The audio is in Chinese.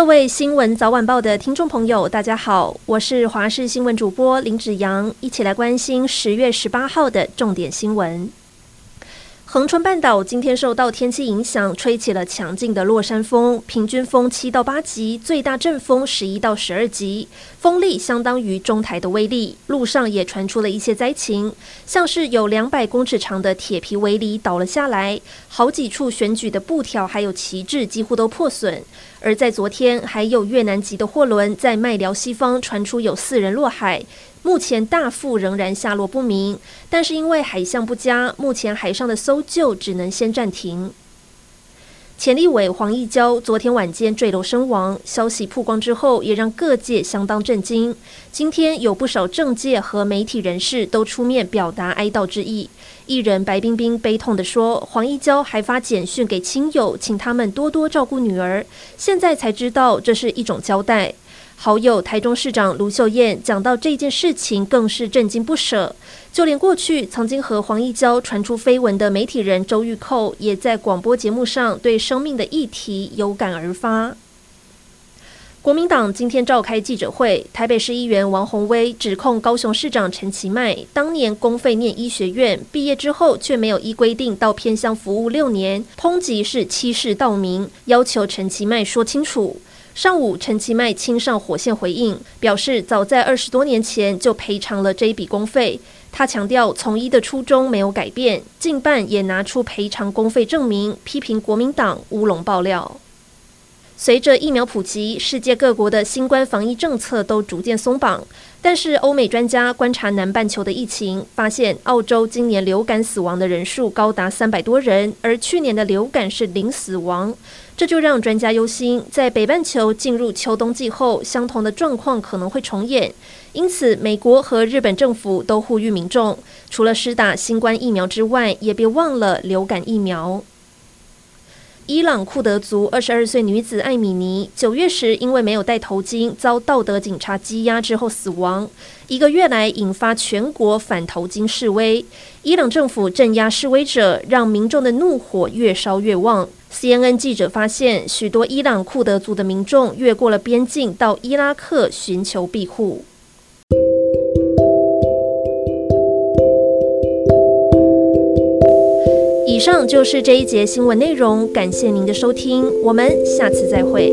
各位新闻早晚报的听众朋友，大家好，我是华视新闻主播林子阳，一起来关心十月十八号的重点新闻。恒春半岛今天受到天气影响，吹起了强劲的落山风，平均风七到八级，最大阵风十一到十二级，风力相当于中台的威力。路上也传出了一些灾情，像是有两百公尺长的铁皮围篱倒了下来，好几处选举的布条还有旗帜几乎都破损。而在昨天，还有越南籍的货轮在麦寮西方传出有四人落海。目前大副仍然下落不明，但是因为海象不佳，目前海上的搜救只能先暂停。前立委黄义交昨天晚间坠楼身亡，消息曝光之后，也让各界相当震惊。今天有不少政界和媒体人士都出面表达哀悼之意。艺人白冰冰悲痛地说：“黄义交还发简讯给亲友，请他们多多照顾女儿。现在才知道这是一种交代。”好友台中市长卢秀燕讲到这件事情，更是震惊不舍。就连过去曾经和黄义交传出绯闻的媒体人周玉蔻，也在广播节目上对生命的议题有感而发。国民党今天召开记者会，台北市议员王鸿薇指控高雄市长陈其迈当年公费念医学院，毕业之后却没有依规定到偏乡服务六年，通缉是欺世盗名，要求陈其迈说清楚。上午，陈其迈亲上火线回应，表示早在二十多年前就赔偿了这一笔公费。他强调，从医的初衷没有改变，近半也拿出赔偿公费证明，批评国民党乌龙爆料。随着疫苗普及，世界各国的新冠防疫政策都逐渐松绑。但是，欧美专家观察南半球的疫情，发现澳洲今年流感死亡的人数高达三百多人，而去年的流感是零死亡。这就让专家忧心，在北半球进入秋冬季后，相同的状况可能会重演。因此，美国和日本政府都呼吁民众，除了施打新冠疫苗之外，也别忘了流感疫苗。伊朗库德族二十二岁女子艾米尼九月时因为没有戴头巾，遭道德警察羁押之后死亡。一个月来引发全国反头巾示威，伊朗政府镇压示威者，让民众的怒火越烧越旺。CNN 记者发现，许多伊朗库德族的民众越过了边境到伊拉克寻求庇护。以上就是这一节新闻内容，感谢您的收听，我们下次再会。